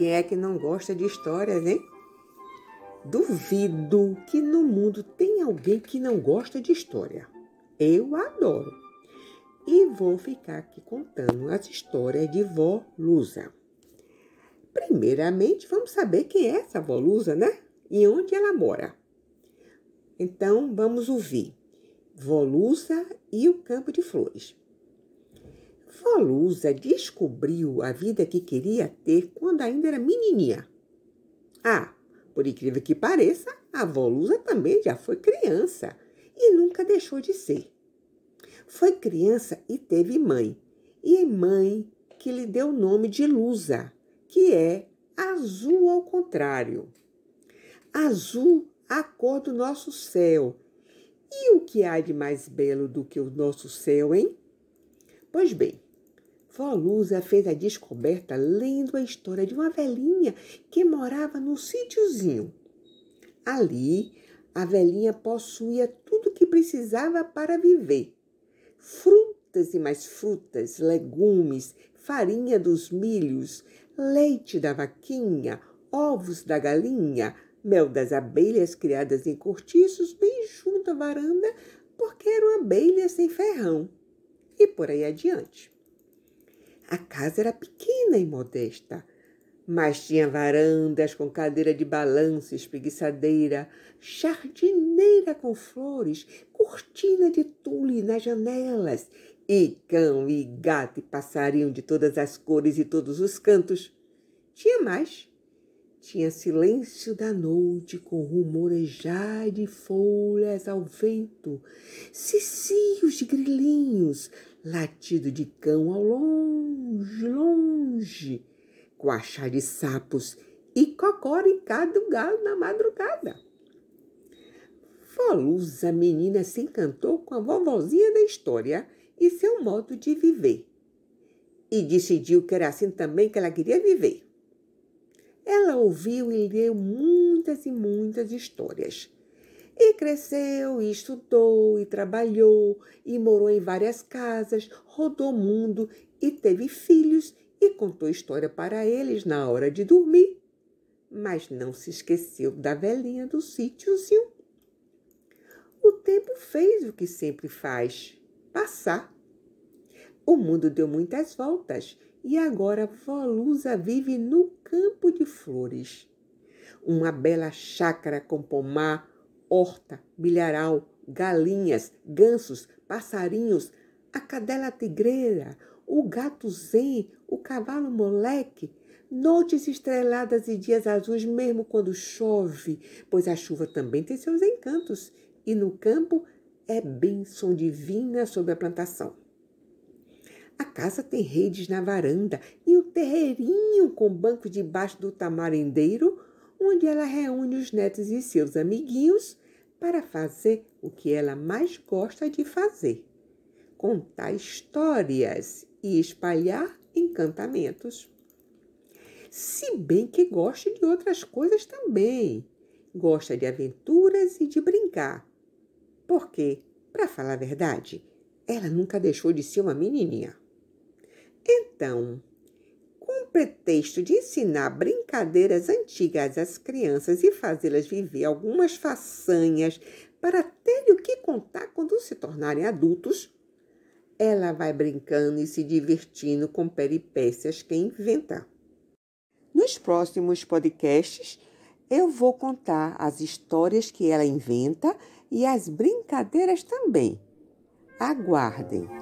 Quem é que não gosta de histórias, hein? Duvido que no mundo tem alguém que não gosta de história. Eu adoro. E vou ficar aqui contando as histórias de vó Lusa. Primeiramente, vamos saber quem é essa vó Lusa, né? E onde ela mora. Então, vamos ouvir. Volusa e o Campo de Flores. Volusa descobriu a vida que queria ter quando ainda era menininha. Ah, por incrível que pareça, a Volusa também já foi criança e nunca deixou de ser. Foi criança e teve mãe, e é mãe que lhe deu o nome de Lusa, que é azul ao contrário. Azul, a cor do nosso céu, e o que há de mais belo do que o nosso céu, hein? Pois bem, Volusa fez a descoberta lendo a história de uma velhinha que morava num sítiozinho. Ali, a velhinha possuía tudo o que precisava para viver: frutas e mais frutas, legumes, farinha dos milhos, leite da vaquinha, ovos da galinha, mel das abelhas criadas em cortiços bem junto à varanda, porque eram abelhas sem ferrão. E por aí adiante. A casa era pequena e modesta, mas tinha varandas com cadeira de balanço, espreguiçadeira, jardineira com flores, cortina de tule nas janelas, e cão e gato e passarinho de todas as cores e todos os cantos. Tinha mais tinha silêncio da noite com rumorejar de folhas ao vento, cicios de grilinhos, latido de cão ao longe, longe, coachá de sapos e cocoricá do galo na madrugada. Volusa menina se encantou com a vovozinha da história e seu modo de viver. E decidiu que era assim também que ela queria viver. Ela ouviu e leu muitas e muitas histórias. E cresceu, e estudou, e trabalhou, e morou em várias casas, rodou o mundo e teve filhos e contou história para eles na hora de dormir. Mas não se esqueceu da velhinha do sítiozinho. O tempo fez o que sempre faz: passar. O mundo deu muitas voltas e agora Volusa vive no campo de flores. Uma bela chácara com pomar, horta, milharal, galinhas, gansos, passarinhos, a cadela tigreira, o gato zen, o cavalo moleque, noites estreladas e dias azuis mesmo quando chove, pois a chuva também tem seus encantos e no campo é bênção divina sobre a plantação. A casa tem redes na varanda e um terreirinho com banco debaixo do tamarindeiro, onde ela reúne os netos e seus amiguinhos para fazer o que ela mais gosta de fazer: contar histórias e espalhar encantamentos. Se bem que gosta de outras coisas também. Gosta de aventuras e de brincar. Porque, para falar a verdade, ela nunca deixou de ser uma menininha. Então, pretexto de ensinar brincadeiras antigas às crianças e fazê-las viver algumas façanhas para terem o que contar quando se tornarem adultos, ela vai brincando e se divertindo com peripécias que inventa. Nos próximos podcasts, eu vou contar as histórias que ela inventa e as brincadeiras também. Aguardem!